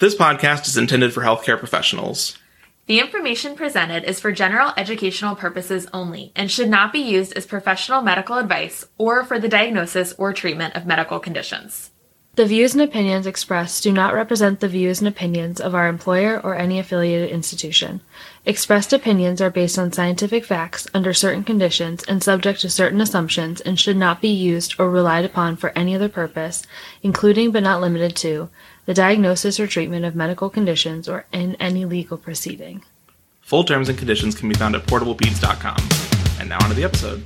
This podcast is intended for healthcare professionals. The information presented is for general educational purposes only and should not be used as professional medical advice or for the diagnosis or treatment of medical conditions. The views and opinions expressed do not represent the views and opinions of our employer or any affiliated institution. Expressed opinions are based on scientific facts under certain conditions and subject to certain assumptions and should not be used or relied upon for any other purpose, including but not limited to the diagnosis or treatment of medical conditions, or in any legal proceeding. Full terms and conditions can be found at portablepeds.com. And now on to the episode.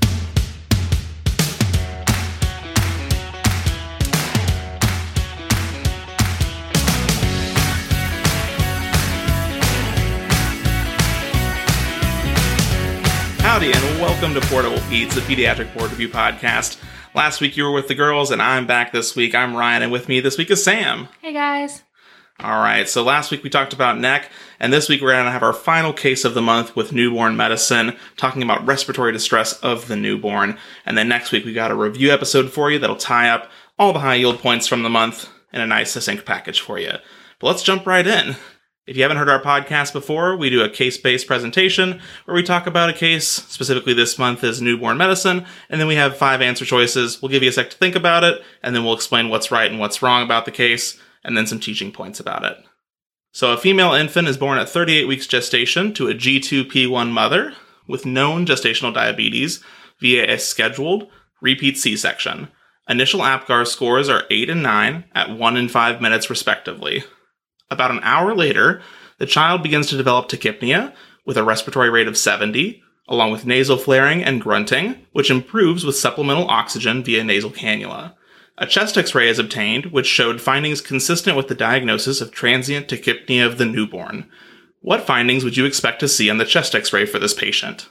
Howdy, and welcome to Portable Peds, the pediatric board review podcast. Last week you were with the girls, and I'm back this week. I'm Ryan, and with me this week is Sam. Hey guys. All right, so last week we talked about neck, and this week we're going to have our final case of the month with newborn medicine, talking about respiratory distress of the newborn. And then next week we got a review episode for you that'll tie up all the high yield points from the month in a nice succinct package for you. But let's jump right in. If you haven't heard our podcast before, we do a case based presentation where we talk about a case. Specifically, this month is newborn medicine, and then we have five answer choices. We'll give you a sec to think about it, and then we'll explain what's right and what's wrong about the case, and then some teaching points about it. So, a female infant is born at 38 weeks gestation to a G2P1 mother with known gestational diabetes via a scheduled repeat C section. Initial APGAR scores are 8 and 9 at 1 and 5 minutes, respectively. About an hour later, the child begins to develop tachypnea with a respiratory rate of 70, along with nasal flaring and grunting, which improves with supplemental oxygen via nasal cannula. A chest x ray is obtained, which showed findings consistent with the diagnosis of transient tachypnea of the newborn. What findings would you expect to see on the chest x ray for this patient?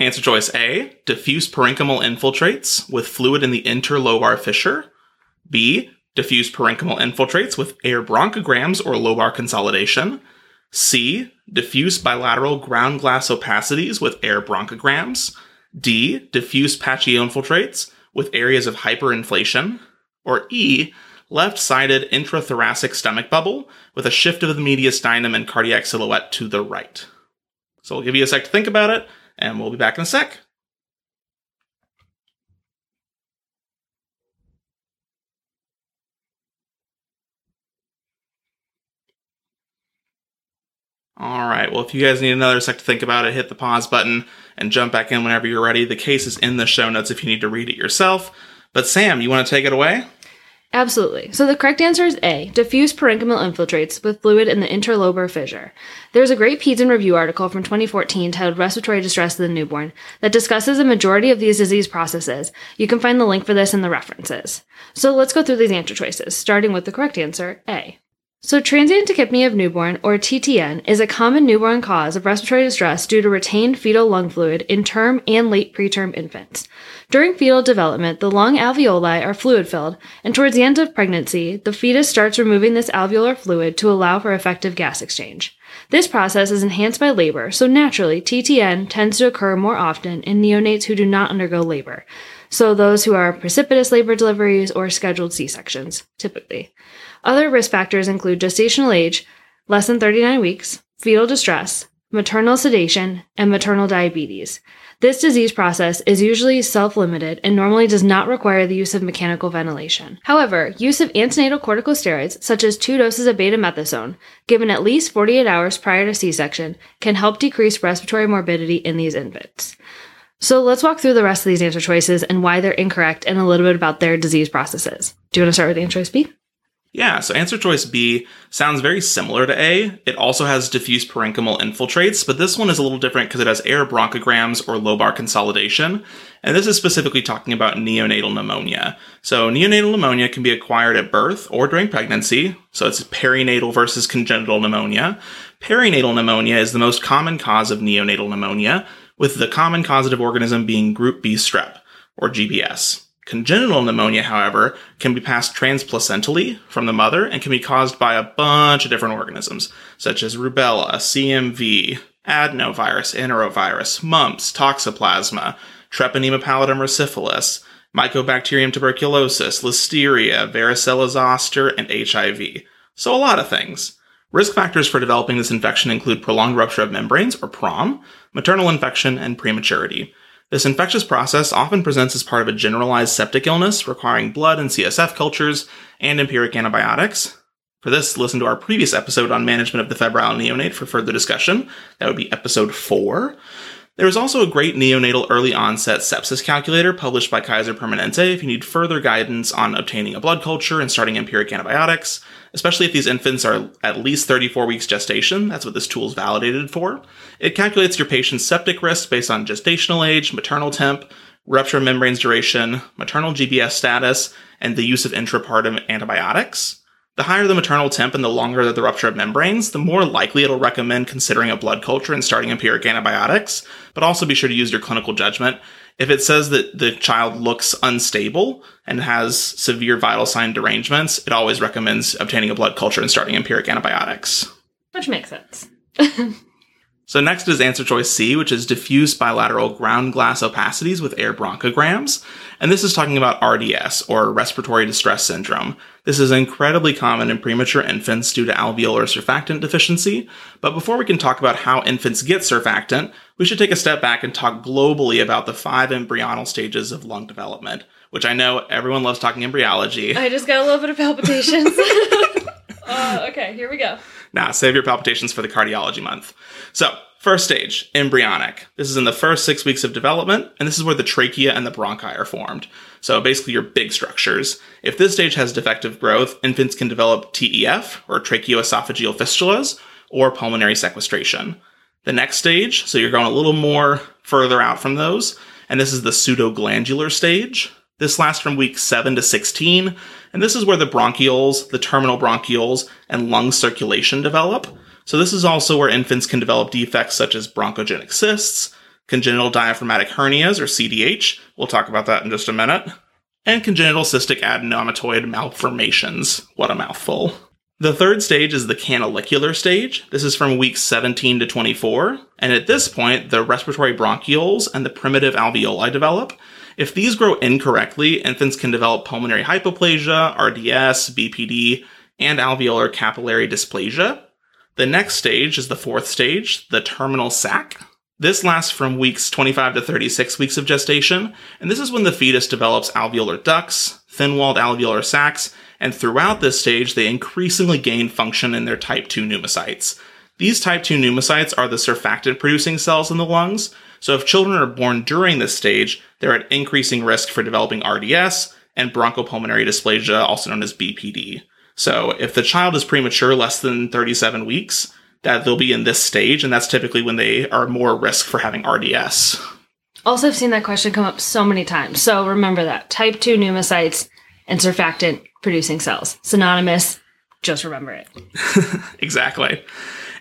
Answer choice A diffuse parenchymal infiltrates with fluid in the interlobar fissure. B diffuse parenchymal infiltrates with air bronchograms or lobar consolidation. C. Diffuse bilateral ground glass opacities with air bronchograms. D. Diffuse patchy infiltrates with areas of hyperinflation. Or E. Left sided intrathoracic stomach bubble with a shift of the mediastinum and cardiac silhouette to the right. So we'll give you a sec to think about it, and we'll be back in a sec. All right. Well, if you guys need another sec to think about it, hit the pause button and jump back in whenever you're ready. The case is in the show notes if you need to read it yourself. But Sam, you want to take it away? Absolutely. So the correct answer is A, diffuse parenchymal infiltrates with fluid in the interlobar fissure. There's a great Peds in Review article from 2014 titled Respiratory Distress of the Newborn that discusses a majority of these disease processes. You can find the link for this in the references. So let's go through these answer choices, starting with the correct answer, A. So, transient tachypnea of newborn, or TTN, is a common newborn cause of respiratory distress due to retained fetal lung fluid in term and late preterm infants. During fetal development, the lung alveoli are fluid filled, and towards the end of pregnancy, the fetus starts removing this alveolar fluid to allow for effective gas exchange. This process is enhanced by labor, so naturally, TTN tends to occur more often in neonates who do not undergo labor. So, those who are precipitous labor deliveries or scheduled C sections, typically. Other risk factors include gestational age, less than 39 weeks, fetal distress, maternal sedation, and maternal diabetes. This disease process is usually self limited and normally does not require the use of mechanical ventilation. However, use of antenatal corticosteroids, such as two doses of betamethasone, given at least 48 hours prior to C section, can help decrease respiratory morbidity in these infants. So let's walk through the rest of these answer choices and why they're incorrect and a little bit about their disease processes. Do you want to start with answer choice B? Yeah, so answer choice B sounds very similar to A. It also has diffuse parenchymal infiltrates, but this one is a little different because it has air bronchograms or lobar consolidation. And this is specifically talking about neonatal pneumonia. So neonatal pneumonia can be acquired at birth or during pregnancy. So it's perinatal versus congenital pneumonia. Perinatal pneumonia is the most common cause of neonatal pneumonia, with the common causative organism being group B strep or GBS. Congenital pneumonia, however, can be passed transplacentally from the mother and can be caused by a bunch of different organisms, such as rubella, CMV, adenovirus, enterovirus, mumps, toxoplasma, treponema pallidum or syphilis, Mycobacterium tuberculosis, listeria, varicella zoster, and HIV. So a lot of things. Risk factors for developing this infection include prolonged rupture of membranes, or PROM, maternal infection, and prematurity. This infectious process often presents as part of a generalized septic illness requiring blood and CSF cultures and empiric antibiotics. For this, listen to our previous episode on management of the febrile neonate for further discussion. That would be episode 4. There is also a great neonatal early onset sepsis calculator published by Kaiser Permanente if you need further guidance on obtaining a blood culture and starting empiric antibiotics, especially if these infants are at least 34 weeks gestation. That's what this tool is validated for. It calculates your patient's septic risk based on gestational age, maternal temp, rupture membranes duration, maternal GBS status, and the use of intrapartum antibiotics. The higher the maternal temp and the longer the rupture of membranes, the more likely it'll recommend considering a blood culture and starting empiric antibiotics, but also be sure to use your clinical judgment. If it says that the child looks unstable and has severe vital sign derangements, it always recommends obtaining a blood culture and starting empiric antibiotics. Which makes sense. So next is answer choice C, which is diffuse bilateral ground glass opacities with air bronchograms. And this is talking about RDS, or respiratory distress syndrome. This is incredibly common in premature infants due to alveolar surfactant deficiency. But before we can talk about how infants get surfactant, we should take a step back and talk globally about the five embryonal stages of lung development, which I know everyone loves talking embryology. I just got a little bit of palpitations. uh, okay, here we go. Now, save your palpitations for the cardiology month. So, first stage, embryonic. This is in the first six weeks of development, and this is where the trachea and the bronchi are formed. So, basically, your big structures. If this stage has defective growth, infants can develop TEF, or tracheoesophageal fistulas, or pulmonary sequestration. The next stage, so you're going a little more further out from those, and this is the pseudoglandular stage. This lasts from week 7 to 16, and this is where the bronchioles, the terminal bronchioles, and lung circulation develop. So this is also where infants can develop defects such as bronchogenic cysts, congenital diaphragmatic hernias, or CDH. We'll talk about that in just a minute. And congenital cystic adenomatoid malformations. What a mouthful. The third stage is the canalicular stage. This is from weeks 17 to 24. And at this point, the respiratory bronchioles and the primitive alveoli develop. If these grow incorrectly, infants can develop pulmonary hypoplasia, RDS, BPD, and alveolar capillary dysplasia. The next stage is the fourth stage, the terminal sac. This lasts from weeks 25 to 36 weeks of gestation, and this is when the fetus develops alveolar ducts, thin walled alveolar sacs, and throughout this stage, they increasingly gain function in their type 2 pneumocytes. These type 2 pneumocytes are the surfactant producing cells in the lungs, so if children are born during this stage, they're at increasing risk for developing RDS and bronchopulmonary dysplasia, also known as BPD. So if the child is premature less than 37 weeks, that they'll be in this stage, and that's typically when they are more risk for having RDS. Also, I've seen that question come up so many times. So remember that type 2 pneumocytes and surfactant producing cells. Synonymous. Just remember it. exactly.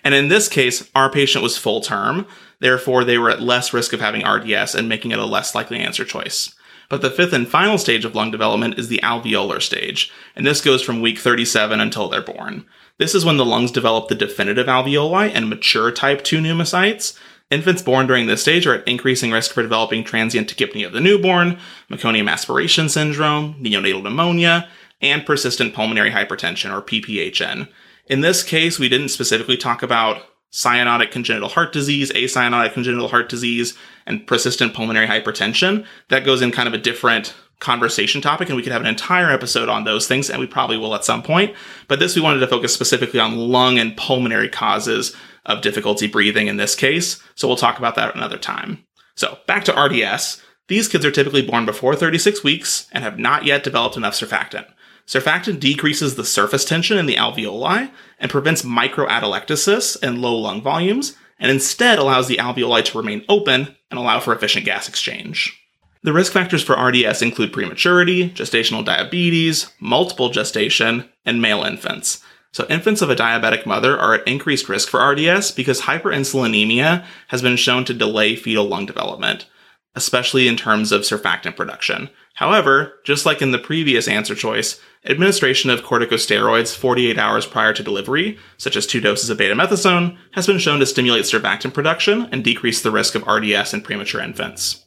And in this case, our patient was full term. Therefore, they were at less risk of having RDS and making it a less likely answer choice. But the fifth and final stage of lung development is the alveolar stage, and this goes from week 37 until they're born. This is when the lungs develop the definitive alveoli and mature type 2 pneumocytes. Infants born during this stage are at increasing risk for developing transient tachypnea of the newborn, meconium aspiration syndrome, neonatal pneumonia, and persistent pulmonary hypertension, or PPHN. In this case, we didn't specifically talk about cyanotic congenital heart disease, acyanotic congenital heart disease, and persistent pulmonary hypertension. That goes in kind of a different conversation topic, and we could have an entire episode on those things, and we probably will at some point. But this, we wanted to focus specifically on lung and pulmonary causes of difficulty breathing in this case. So we'll talk about that another time. So back to RDS. These kids are typically born before 36 weeks and have not yet developed enough surfactant. Surfactant decreases the surface tension in the alveoli and prevents microatelectasis and low lung volumes, and instead allows the alveoli to remain open and allow for efficient gas exchange. The risk factors for RDS include prematurity, gestational diabetes, multiple gestation, and male infants. So, infants of a diabetic mother are at increased risk for RDS because hyperinsulinemia has been shown to delay fetal lung development, especially in terms of surfactant production. However, just like in the previous answer choice, administration of corticosteroids 48 hours prior to delivery, such as two doses of betamethasone, has been shown to stimulate surfactant production and decrease the risk of RDS in premature infants.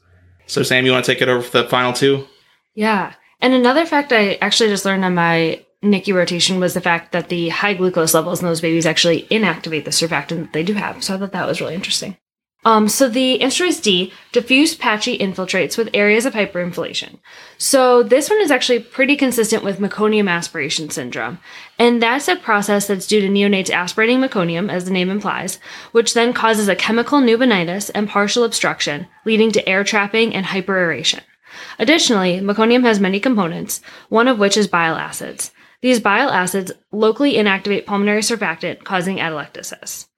So, Sam, you want to take it over for the final two? Yeah. And another fact I actually just learned on my NICU rotation was the fact that the high glucose levels in those babies actually inactivate the surfactant that they do have. So I thought that was really interesting. Um, so the answer is D, diffuse patchy infiltrates with areas of hyperinflation. So this one is actually pretty consistent with meconium aspiration syndrome. And that's a process that's due to neonates aspirating meconium, as the name implies, which then causes a chemical pneumonitis and partial obstruction, leading to air trapping and hyperaeration. Additionally, meconium has many components, one of which is bile acids. These bile acids locally inactivate pulmonary surfactant, causing atelectasis.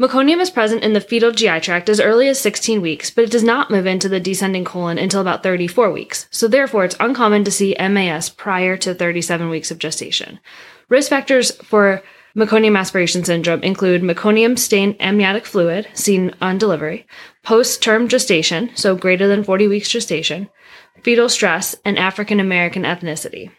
Meconium is present in the fetal GI tract as early as 16 weeks, but it does not move into the descending colon until about 34 weeks. So therefore, it's uncommon to see MAS prior to 37 weeks of gestation. Risk factors for meconium aspiration syndrome include meconium stained amniotic fluid seen on delivery, post-term gestation, so greater than 40 weeks gestation, fetal stress, and African American ethnicity.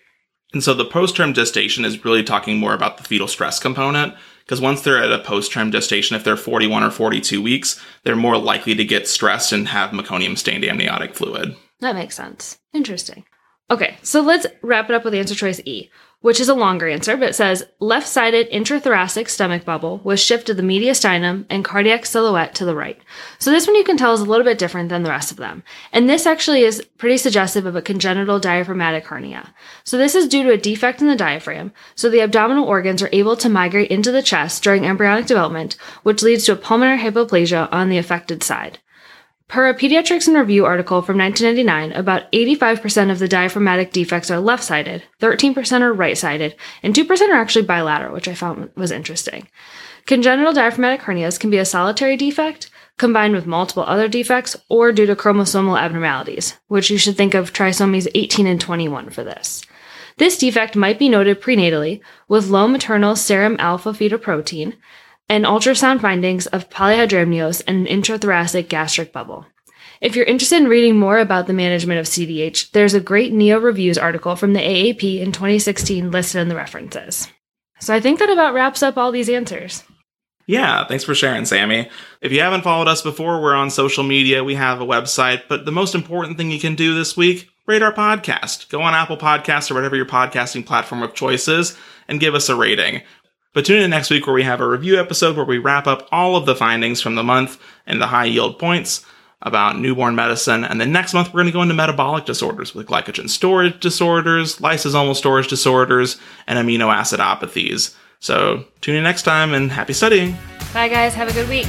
And so the post term gestation is really talking more about the fetal stress component because once they're at a post term gestation, if they're 41 or 42 weeks, they're more likely to get stressed and have meconium stained amniotic fluid. That makes sense. Interesting. Okay, so let's wrap it up with answer choice E which is a longer answer, but it says left sided intrathoracic stomach bubble with shift to the mediastinum and cardiac silhouette to the right. So this one you can tell is a little bit different than the rest of them. And this actually is pretty suggestive of a congenital diaphragmatic hernia. So this is due to a defect in the diaphragm. So the abdominal organs are able to migrate into the chest during embryonic development, which leads to a pulmonary hypoplasia on the affected side. Per a Pediatrics in Review article from 1999, about 85% of the diaphragmatic defects are left sided, 13% are right sided, and 2% are actually bilateral, which I found was interesting. Congenital diaphragmatic hernias can be a solitary defect, combined with multiple other defects, or due to chromosomal abnormalities, which you should think of trisomies 18 and 21 for this. This defect might be noted prenatally with low maternal serum alpha fetoprotein, and ultrasound findings of polyhydramnios and an intrathoracic gastric bubble. If you're interested in reading more about the management of CDH, there's a great Neo Reviews article from the AAP in 2016 listed in the references. So I think that about wraps up all these answers. Yeah, thanks for sharing, Sammy. If you haven't followed us before, we're on social media, we have a website, but the most important thing you can do this week, rate our podcast. Go on Apple Podcasts or whatever your podcasting platform of choice is and give us a rating. But tune in next week where we have a review episode where we wrap up all of the findings from the month and the high yield points about newborn medicine. And then next month, we're going to go into metabolic disorders with glycogen storage disorders, lysosomal storage disorders, and amino acidopathies. So tune in next time and happy studying. Bye, guys. Have a good week.